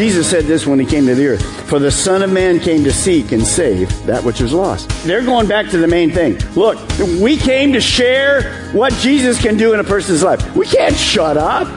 Jesus said this when he came to the earth For the Son of Man came to seek and save that which was lost. They're going back to the main thing. Look, we came to share what Jesus can do in a person's life. We can't shut up.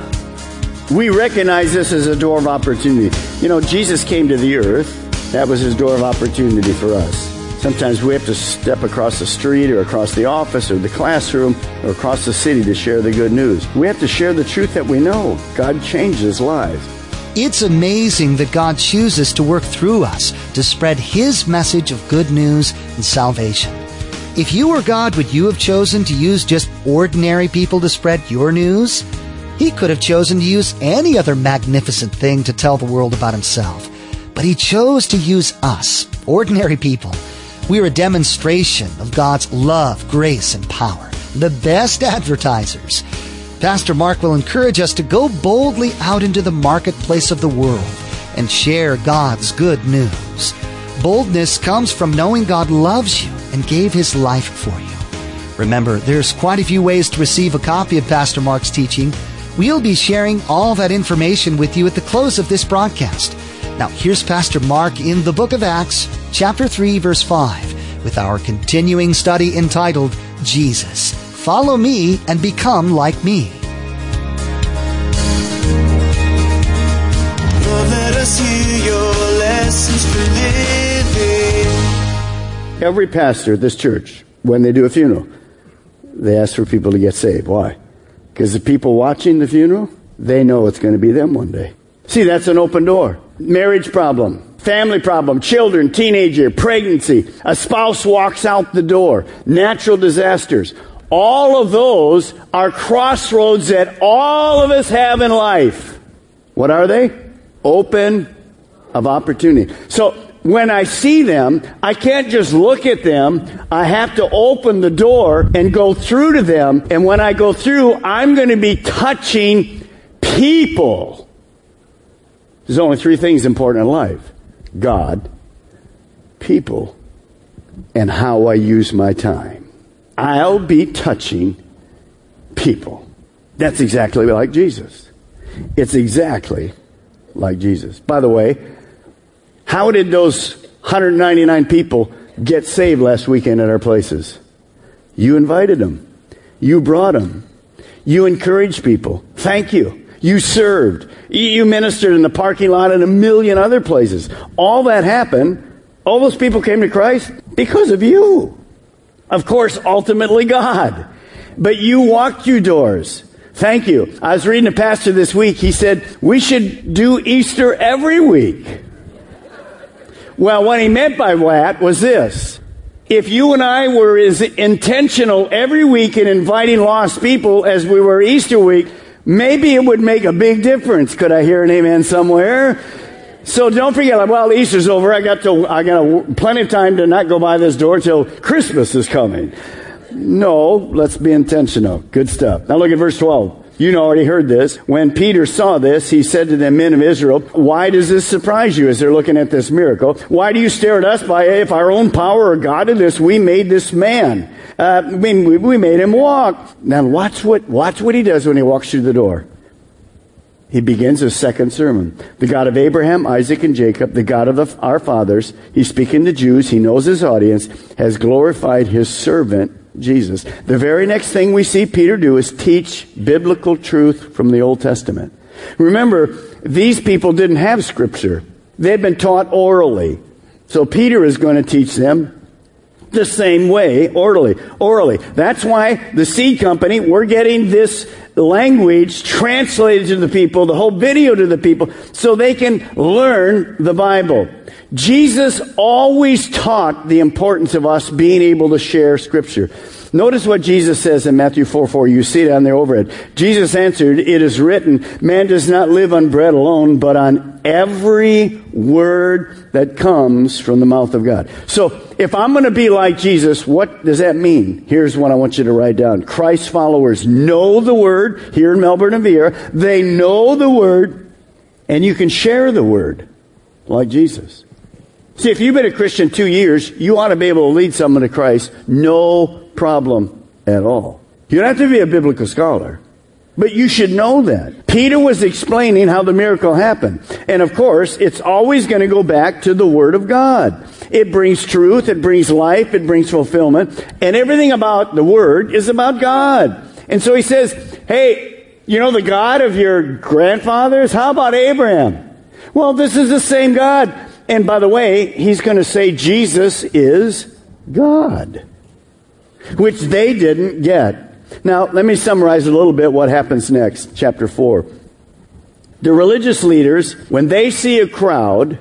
We recognize this as a door of opportunity. You know, Jesus came to the earth. That was his door of opportunity for us. Sometimes we have to step across the street or across the office or the classroom or across the city to share the good news. We have to share the truth that we know. God changes lives. It's amazing that God chooses to work through us to spread His message of good news and salvation. If you were God, would you have chosen to use just ordinary people to spread your news? He could have chosen to use any other magnificent thing to tell the world about Himself. But He chose to use us, ordinary people, we're a demonstration of God's love, grace, and power. The best advertisers. Pastor Mark will encourage us to go boldly out into the marketplace of the world and share God's good news. Boldness comes from knowing God loves you and gave his life for you. Remember, there's quite a few ways to receive a copy of Pastor Mark's teaching. We'll be sharing all that information with you at the close of this broadcast. Now, here's Pastor Mark in the book of Acts, chapter 3, verse 5, with our continuing study entitled Jesus. Follow me and become like me. Every pastor at this church, when they do a funeral, they ask for people to get saved. Why? Because the people watching the funeral, they know it's going to be them one day. See, that's an open door. Marriage problem, family problem, children, teenager, pregnancy, a spouse walks out the door, natural disasters. All of those are crossroads that all of us have in life. What are they? Open of opportunity. So when I see them, I can't just look at them. I have to open the door and go through to them. And when I go through, I'm going to be touching people. There's only three things important in life God, people, and how I use my time. I'll be touching people. That's exactly like Jesus. It's exactly like Jesus. By the way, how did those 199 people get saved last weekend at our places? You invited them. You brought them. You encouraged people. Thank you. You served. You ministered in the parking lot and a million other places. All that happened. All those people came to Christ because of you. Of course, ultimately God. But you walked through doors. Thank you. I was reading a pastor this week. He said, we should do Easter every week. Well, what he meant by that was this. If you and I were as intentional every week in inviting lost people as we were Easter week, maybe it would make a big difference. Could I hear an amen somewhere? So don't forget, well, Easter's over. I got to, I got plenty of time to not go by this door till Christmas is coming. No, let's be intentional. Good stuff. Now look at verse 12. You know already heard this. When Peter saw this, he said to the men of Israel, Why does this surprise you as they're looking at this miracle? Why do you stare at us by if our own power or godliness we made this man? Uh, we, we made him walk. Now watch what, watch what he does when he walks through the door. He begins his second sermon. The God of Abraham, Isaac, and Jacob, the God of the, our fathers, he's speaking to Jews, he knows his audience, has glorified his servant Jesus. The very next thing we see Peter do is teach biblical truth from the Old Testament. Remember, these people didn't have scripture. They had been taught orally. So Peter is going to teach them the same way orally orally. That's why the seed company we're getting this language translated to the people the whole video to the people so they can learn the bible. Jesus always taught the importance of us being able to share scripture Notice what Jesus says in Matthew 4 4. You see it on their overhead. Jesus answered, It is written, man does not live on bread alone, but on every word that comes from the mouth of God. So, if I'm going to be like Jesus, what does that mean? Here's what I want you to write down. Christ followers know the word here in Melbourne and Viera. They know the word, and you can share the word like Jesus. See, if you've been a Christian two years, you ought to be able to lead someone to Christ. No problem at all. You don't have to be a biblical scholar, but you should know that. Peter was explaining how the miracle happened. And of course, it's always going to go back to the Word of God. It brings truth, it brings life, it brings fulfillment, and everything about the Word is about God. And so he says, hey, you know the God of your grandfathers? How about Abraham? Well, this is the same God. And by the way, he's going to say Jesus is God which they didn't get. Now, let me summarize a little bit what happens next, chapter 4. The religious leaders, when they see a crowd,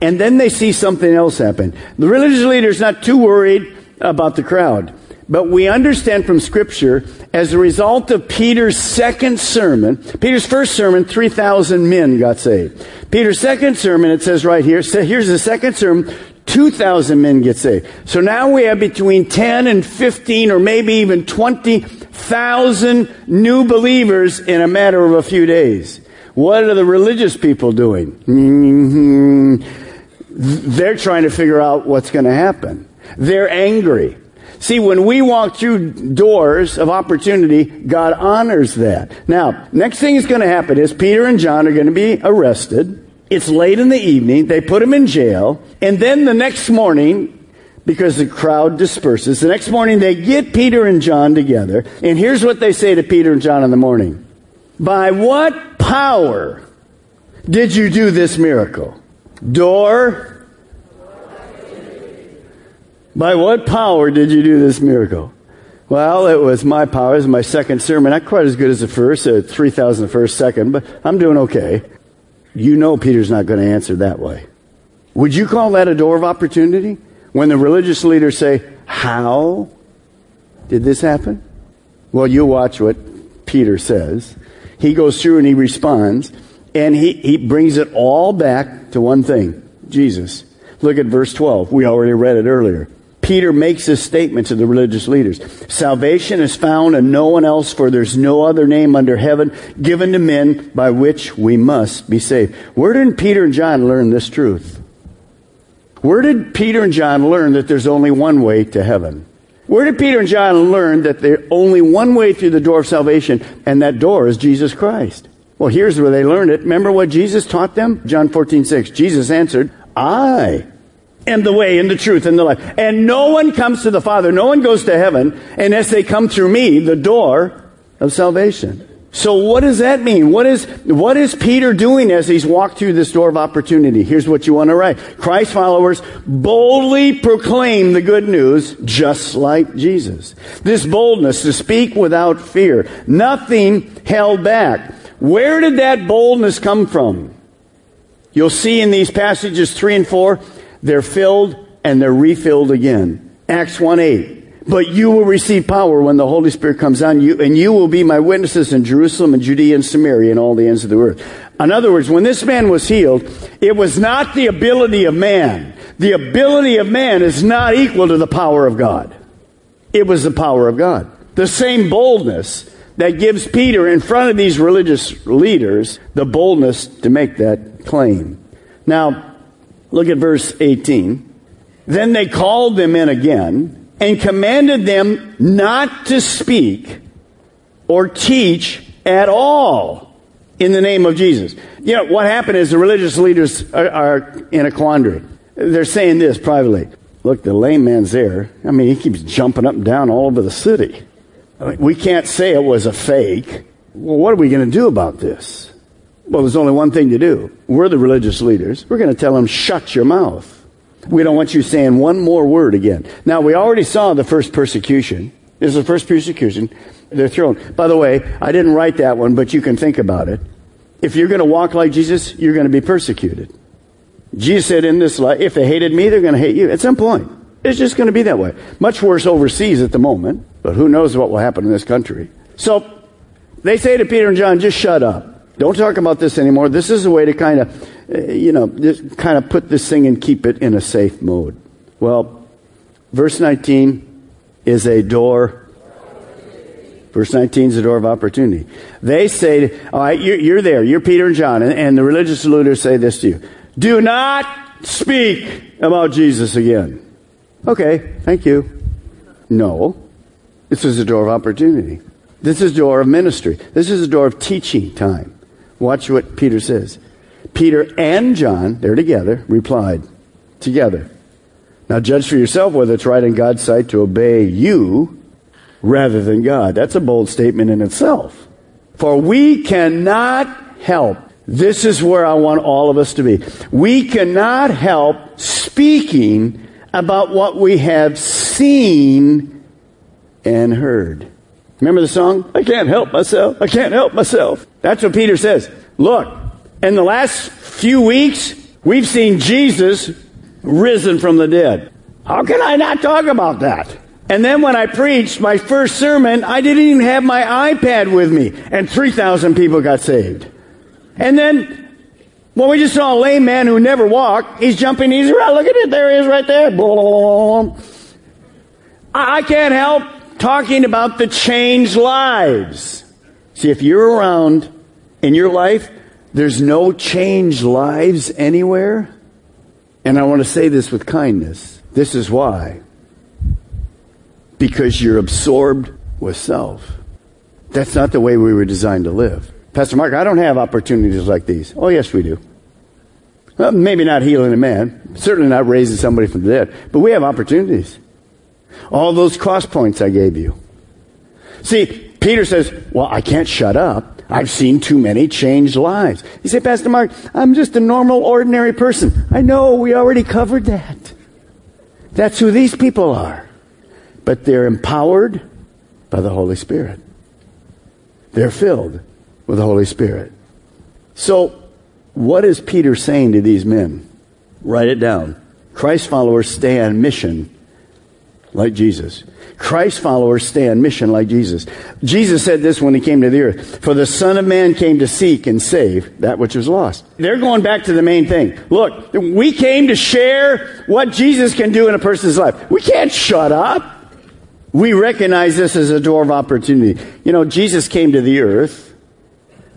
and then they see something else happen, the religious leaders not too worried about the crowd. But we understand from Scripture, as a result of Peter's second sermon, Peter's first sermon, 3,000 men got saved. Peter's second sermon, it says right here, so here's the second sermon, 2,000 men get saved. So now we have between 10 and 15 or maybe even 20,000 new believers in a matter of a few days. What are the religious people doing? Mm-hmm. They're trying to figure out what's going to happen. They're angry. See, when we walk through doors of opportunity, God honors that. Now, next thing is going to happen is Peter and John are going to be arrested. It's late in the evening. They put him in jail. And then the next morning, because the crowd disperses, the next morning they get Peter and John together. And here's what they say to Peter and John in the morning By what power did you do this miracle? Door? By what power did you do this miracle? Well, it was my power. It was my second sermon. Not quite as good as the first, uh, 3,000 the first second, but I'm doing okay. You know Peter's not going to answer that way. Would you call that a door of opportunity? When the religious leaders say, How did this happen? Well, you watch what Peter says. He goes through and he responds, and he, he brings it all back to one thing Jesus. Look at verse 12. We already read it earlier. Peter makes this statement to the religious leaders. Salvation is found in no one else, for there's no other name under heaven given to men by which we must be saved. Where did Peter and John learn this truth? Where did Peter and John learn that there's only one way to heaven? Where did Peter and John learn that there's only one way through the door of salvation, and that door is Jesus Christ? Well, here's where they learned it. Remember what Jesus taught them? John 14, 6. Jesus answered, I am the way and the truth and the life. And no one comes to the Father, no one goes to heaven unless they come through me, the door of salvation. So what does that mean? What is, what is Peter doing as he's walked through this door of opportunity? Here's what you want to write. Christ followers boldly proclaim the good news just like Jesus. This boldness to speak without fear. Nothing held back. Where did that boldness come from? You'll see in these passages 3 and 4, they're filled and they're refilled again. Acts 1 8. But you will receive power when the Holy Spirit comes on you, and you will be my witnesses in Jerusalem and Judea and Samaria and all the ends of the earth. In other words, when this man was healed, it was not the ability of man. The ability of man is not equal to the power of God. It was the power of God. The same boldness that gives Peter in front of these religious leaders the boldness to make that claim. Now, Look at verse 18. Then they called them in again and commanded them not to speak or teach at all in the name of Jesus. You know, what happened is the religious leaders are, are in a quandary. They're saying this privately. Look, the lame man's there. I mean, he keeps jumping up and down all over the city. I mean, we can't say it was a fake. Well, what are we going to do about this? Well, there's only one thing to do. We're the religious leaders. We're going to tell them, shut your mouth. We don't want you saying one more word again. Now, we already saw the first persecution. This is the first persecution. They're thrown. By the way, I didn't write that one, but you can think about it. If you're going to walk like Jesus, you're going to be persecuted. Jesus said in this life, if they hated me, they're going to hate you at some point. It's just going to be that way. Much worse overseas at the moment, but who knows what will happen in this country. So they say to Peter and John, just shut up. Don't talk about this anymore. This is a way to kind of, you know, just kind of put this thing and keep it in a safe mode. Well, verse 19 is a door. Verse 19 is a door of opportunity. They say, all right, you're, you're there. You're Peter and John. And, and the religious leaders say this to you. Do not speak about Jesus again. Okay, thank you. No. This is a door of opportunity. This is a door of ministry. This is a door of teaching time. Watch what Peter says. Peter and John, they're together, replied, together. Now judge for yourself whether it's right in God's sight to obey you rather than God. That's a bold statement in itself. For we cannot help. This is where I want all of us to be. We cannot help speaking about what we have seen and heard. Remember the song? I can't help myself. I can't help myself. That's what Peter says. Look, in the last few weeks, we've seen Jesus risen from the dead. How can I not talk about that? And then when I preached my first sermon, I didn't even have my iPad with me, and 3,000 people got saved. And then, well, we just saw a lame man who never walked. He's jumping, he's around. Look at it, there he is right there. I can't help talking about the changed lives. See, if you're around in your life, there's no changed lives anywhere. And I want to say this with kindness. This is why. Because you're absorbed with self. That's not the way we were designed to live. Pastor Mark, I don't have opportunities like these. Oh, yes, we do. Well, maybe not healing a man, certainly not raising somebody from the dead, but we have opportunities. All those cross points I gave you. See, Peter says, Well, I can't shut up. I've seen too many changed lives. You say, Pastor Mark, I'm just a normal, ordinary person. I know, we already covered that. That's who these people are. But they're empowered by the Holy Spirit. They're filled with the Holy Spirit. So, what is Peter saying to these men? Write it down. Christ followers stay on mission like Jesus. Christ followers stay on mission like Jesus. Jesus said this when he came to the earth. For the Son of Man came to seek and save that which was lost. They're going back to the main thing. Look, we came to share what Jesus can do in a person's life. We can't shut up. We recognize this as a door of opportunity. You know, Jesus came to the earth.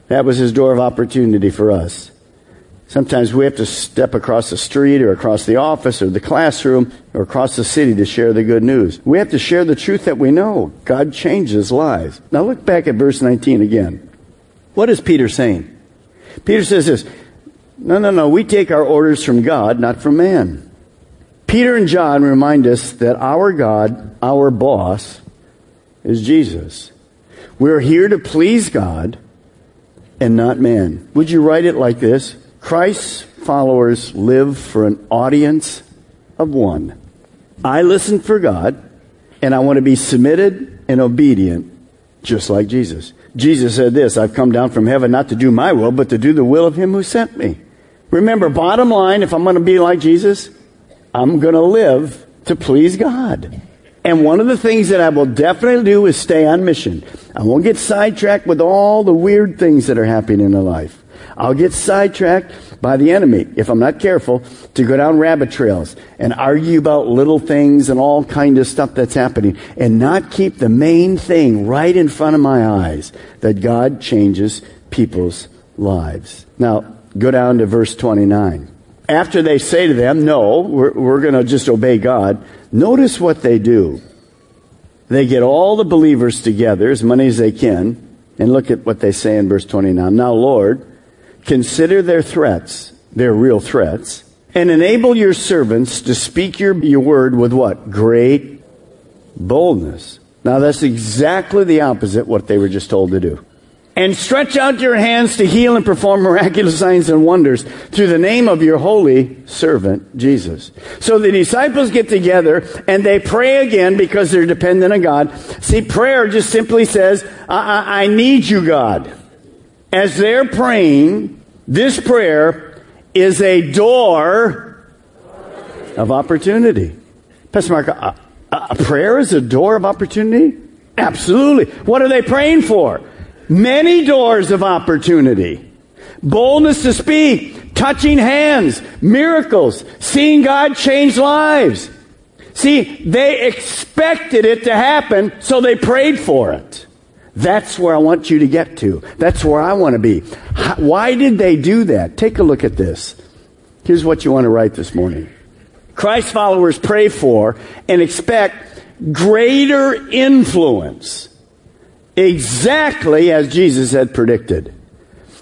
That was his door of opportunity for us. Sometimes we have to step across the street or across the office or the classroom or across the city to share the good news. We have to share the truth that we know. God changes lives. Now look back at verse 19 again. What is Peter saying? Peter says this, no, no, no, we take our orders from God, not from man. Peter and John remind us that our God, our boss, is Jesus. We're here to please God and not man. Would you write it like this? Christ's followers live for an audience of one. I listen for God, and I want to be submitted and obedient, just like Jesus. Jesus said this I've come down from heaven not to do my will, but to do the will of him who sent me. Remember, bottom line, if I'm going to be like Jesus, I'm going to live to please God. And one of the things that I will definitely do is stay on mission. I won't get sidetracked with all the weird things that are happening in life. I'll get sidetracked by the enemy, if I'm not careful, to go down rabbit trails and argue about little things and all kind of stuff that's happening and not keep the main thing right in front of my eyes that God changes people's lives. Now, go down to verse 29. After they say to them, no, we're, we're going to just obey God, notice what they do. They get all the believers together, as many as they can, and look at what they say in verse 29. Now, Lord, Consider their threats, their real threats, and enable your servants to speak your, your word with what? Great boldness. Now that's exactly the opposite what they were just told to do. and stretch out your hands to heal and perform miraculous signs and wonders through the name of your holy servant, Jesus. So the disciples get together and they pray again because they're dependent on God. See, prayer just simply says, I, I, I need you, God. As they're praying, this prayer is a door of opportunity. Pastor Mark, a, a prayer is a door of opportunity? Absolutely. What are they praying for? Many doors of opportunity. Boldness to speak, touching hands, miracles, seeing God change lives. See, they expected it to happen, so they prayed for it. That's where I want you to get to. That's where I want to be. Why did they do that? Take a look at this. Here's what you want to write this morning. Christ followers pray for and expect greater influence exactly as Jesus had predicted.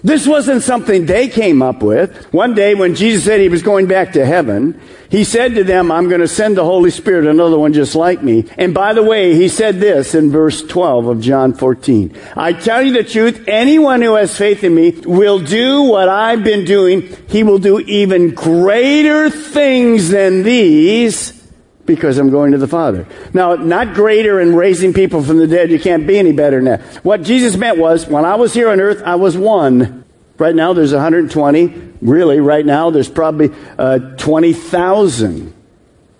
This wasn't something they came up with. One day when Jesus said he was going back to heaven, he said to them, I'm going to send the Holy Spirit, another one just like me. And by the way, he said this in verse 12 of John 14. I tell you the truth, anyone who has faith in me will do what I've been doing. He will do even greater things than these because I'm going to the Father. Now, not greater in raising people from the dead. You can't be any better than that. What Jesus meant was, when I was here on earth, I was one. Right now, there's 120. Really, right now, there's probably uh, 20,000.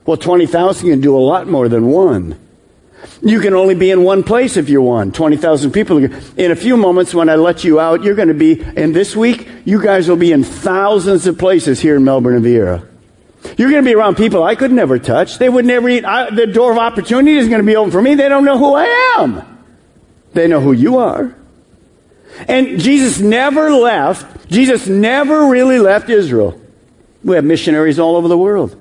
Well, 20,000 can do a lot more than one. You can only be in one place if you're one. 20,000 people. In a few moments, when I let you out, you're going to be, and this week, you guys will be in thousands of places here in Melbourne and Viera. You're going to be around people I could never touch. They would never eat. I, the door of opportunity is going to be open for me. They don't know who I am. They know who you are. And Jesus never left. Jesus never really left Israel. We have missionaries all over the world.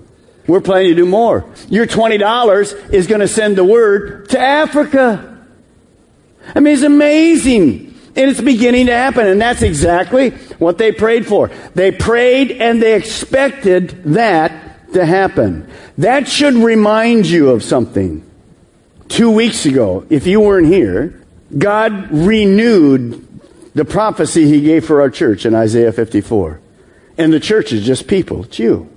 We're planning to do more. Your $20 is going to send the word to Africa. I mean, it's amazing. And it's beginning to happen. And that's exactly what they prayed for. They prayed and they expected that to happen. That should remind you of something. Two weeks ago, if you weren't here, God renewed the prophecy he gave for our church in Isaiah 54. And the church is just people. It's you.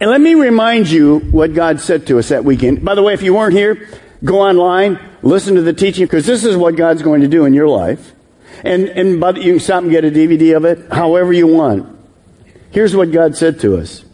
And let me remind you what God said to us that weekend. By the way, if you weren't here, go online, listen to the teaching, because this is what God's going to do in your life. And, and but you can stop and get a DVD of it, however you want. Here's what God said to us.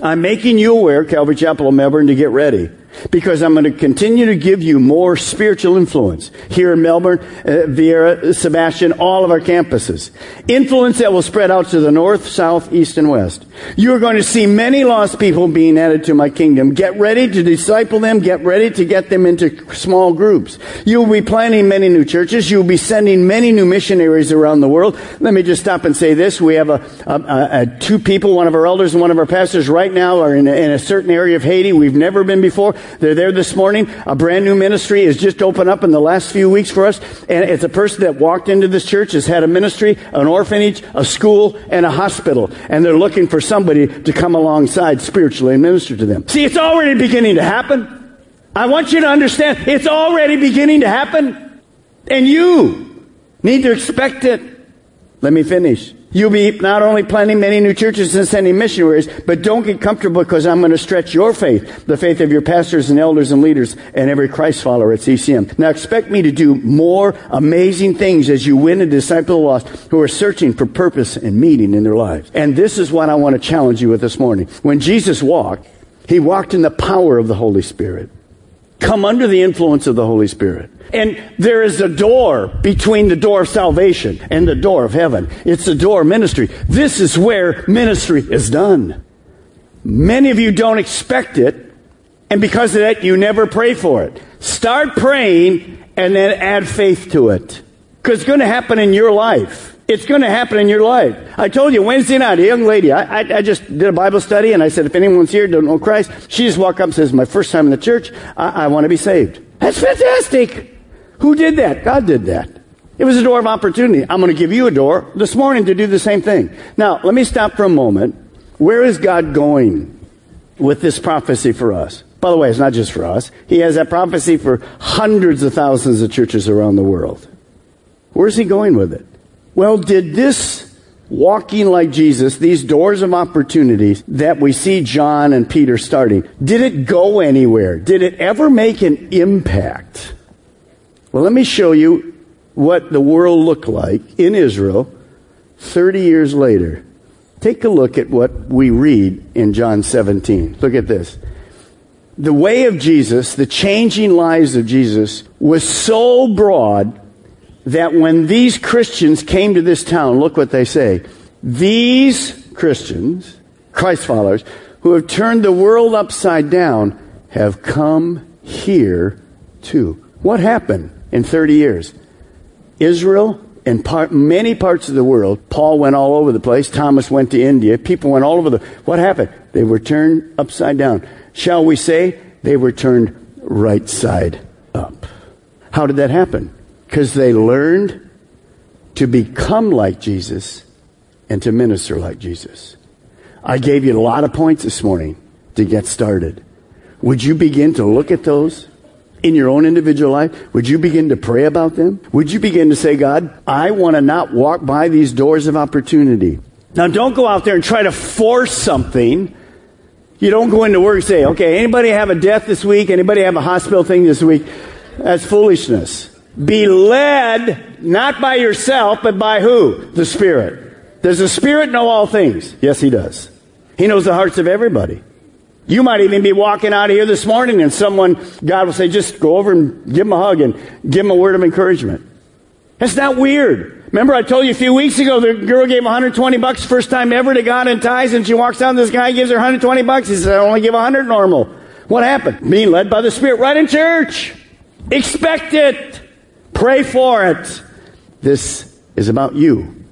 I'm making you aware, Calvary Chapel of Melbourne, to get ready because I'm going to continue to give you more spiritual influence here in Melbourne, uh, Viera, Sebastian, all of our campuses. Influence that will spread out to the north, south, east, and west. You are going to see many lost people being added to my kingdom. Get ready to disciple them. Get ready to get them into small groups. You will be planting many new churches. You will be sending many new missionaries around the world. Let me just stop and say this. We have a, a, a two people, one of our elders and one of our pastors right now are in a, in a certain area of Haiti we've never been before. They're there this morning. A brand new ministry has just opened up in the last few weeks for us. And it's a person that walked into this church, has had a ministry, an orphanage, a school, and a hospital. And they're looking for somebody to come alongside spiritually and minister to them. See, it's already beginning to happen. I want you to understand it's already beginning to happen. And you need to expect it. Let me finish. You'll be not only planting many new churches and sending missionaries, but don't get comfortable because I'm going to stretch your faith, the faith of your pastors and elders and leaders and every Christ follower at CCM. Now expect me to do more amazing things as you win and disciple the lost who are searching for purpose and meaning in their lives. And this is what I want to challenge you with this morning. When Jesus walked, he walked in the power of the Holy Spirit. Come under the influence of the Holy Spirit. And there is a door between the door of salvation and the door of heaven. It's the door of ministry. This is where ministry is done. Many of you don't expect it, and because of that, you never pray for it. Start praying and then add faith to it. Because it's going to happen in your life. It's going to happen in your life. I told you Wednesday night, a young lady, I, I, I, just did a Bible study and I said, if anyone's here, don't know Christ, she just walked up and says, my first time in the church, I, I want to be saved. That's fantastic. Who did that? God did that. It was a door of opportunity. I'm going to give you a door this morning to do the same thing. Now, let me stop for a moment. Where is God going with this prophecy for us? By the way, it's not just for us. He has that prophecy for hundreds of thousands of churches around the world. Where's he going with it? Well, did this walking like Jesus, these doors of opportunities that we see John and Peter starting, did it go anywhere? Did it ever make an impact? Well, let me show you what the world looked like in Israel 30 years later. Take a look at what we read in John 17. Look at this. The way of Jesus, the changing lives of Jesus, was so broad that when these Christians came to this town, look what they say. These Christians, Christ followers, who have turned the world upside down, have come here too. What happened in 30 years? Israel and part, many parts of the world, Paul went all over the place. Thomas went to India. People went all over the. What happened? They were turned upside down. Shall we say they were turned right side up? How did that happen? Because they learned to become like Jesus and to minister like Jesus. I gave you a lot of points this morning to get started. Would you begin to look at those in your own individual life? Would you begin to pray about them? Would you begin to say, God, I want to not walk by these doors of opportunity? Now, don't go out there and try to force something. You don't go into work and say, okay, anybody have a death this week? Anybody have a hospital thing this week? That's foolishness. Be led not by yourself, but by who? The Spirit. Does the Spirit know all things? Yes, He does. He knows the hearts of everybody. You might even be walking out of here this morning and someone, God will say, just go over and give them a hug and give them a word of encouragement. That's not weird. Remember I told you a few weeks ago the girl gave 120 bucks first time ever to God in tithes and she walks down this guy gives her 120 bucks. He says, I only give 100 normal. What happened? Being led by the Spirit right in church. Expect it. Pray for it. This is about you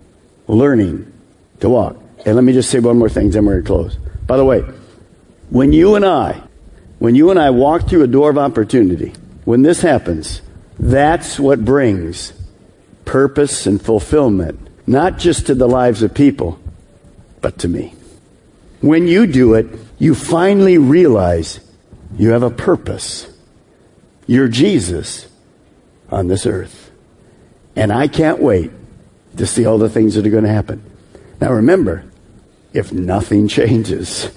learning to walk. And let me just say one more thing, then we're going to close. By the way, when you and I, when you and I walk through a door of opportunity, when this happens, that's what brings purpose and fulfillment, not just to the lives of people, but to me. When you do it, you finally realize you have a purpose. You're Jesus on this earth. And I can't wait to see all the things that are going to happen. Now remember, if nothing changes,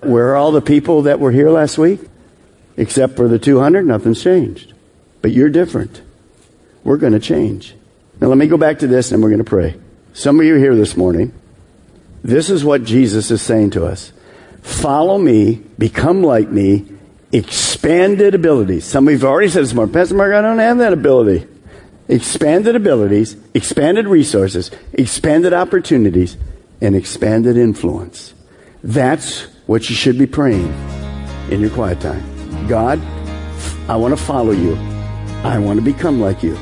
where are all the people that were here last week? Except for the 200, nothing's changed. But you're different. We're going to change. Now let me go back to this and we're going to pray. Some of you here this morning. This is what Jesus is saying to us. Follow me, become like me, expanded abilities. Some have already said this morning, Pastor Mark, I don't have that ability. Expanded abilities, expanded resources, expanded opportunities, and expanded influence. That's what you should be praying in your quiet time. God, I want to follow you. I want to become like you.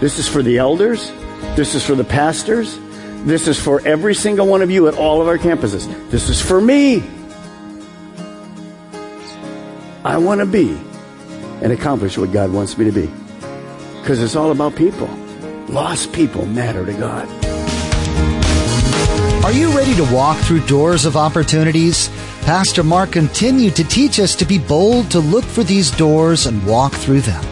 This is for the elders. This is for the pastors. This is for every single one of you at all of our campuses. This is for me. I want to be and accomplish what God wants me to be. Because it's all about people. Lost people matter to God. Are you ready to walk through doors of opportunities? Pastor Mark continued to teach us to be bold to look for these doors and walk through them.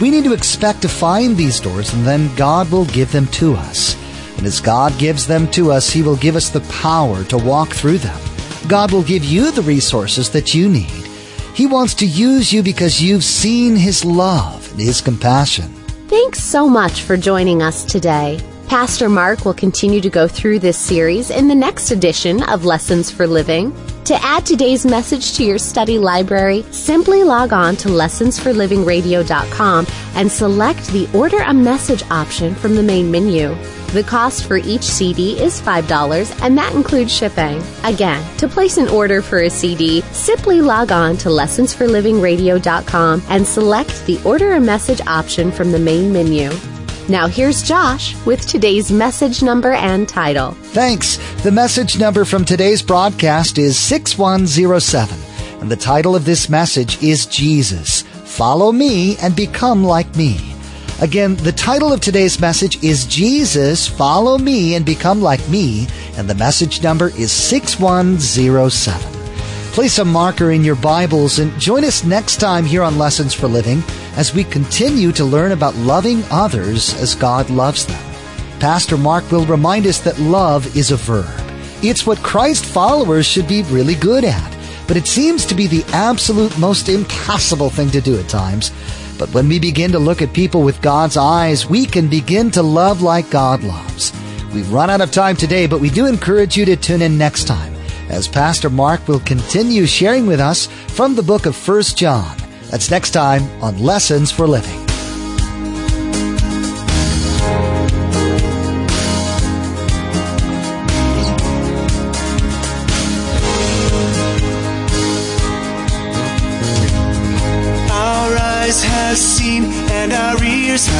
We need to expect to find these doors and then God will give them to us. And as God gives them to us, He will give us the power to walk through them. God will give you the resources that you need. He wants to use you because you've seen His love and His compassion. Thanks so much for joining us today. Pastor Mark will continue to go through this series in the next edition of Lessons for Living. To add today's message to your study library, simply log on to lessonsforlivingradio.com and select the Order a Message option from the main menu. The cost for each CD is $5 and that includes shipping. Again, to place an order for a CD, simply log on to lessonsforlivingradio.com and select the Order a Message option from the main menu. Now here's Josh with today's message number and title. Thanks. The message number from today's broadcast is 6107. And the title of this message is Jesus. Follow me and become like me. Again, the title of today's message is Jesus, Follow Me and Become Like Me. And the message number is 6107. Place a marker in your Bibles and join us next time here on Lessons for Living as we continue to learn about loving others as God loves them. Pastor Mark will remind us that love is a verb. It's what Christ followers should be really good at, but it seems to be the absolute most impossible thing to do at times. But when we begin to look at people with God's eyes, we can begin to love like God loves. We've run out of time today, but we do encourage you to tune in next time as Pastor Mark will continue sharing with us from the book of 1 John. That's next time on Lessons for Living.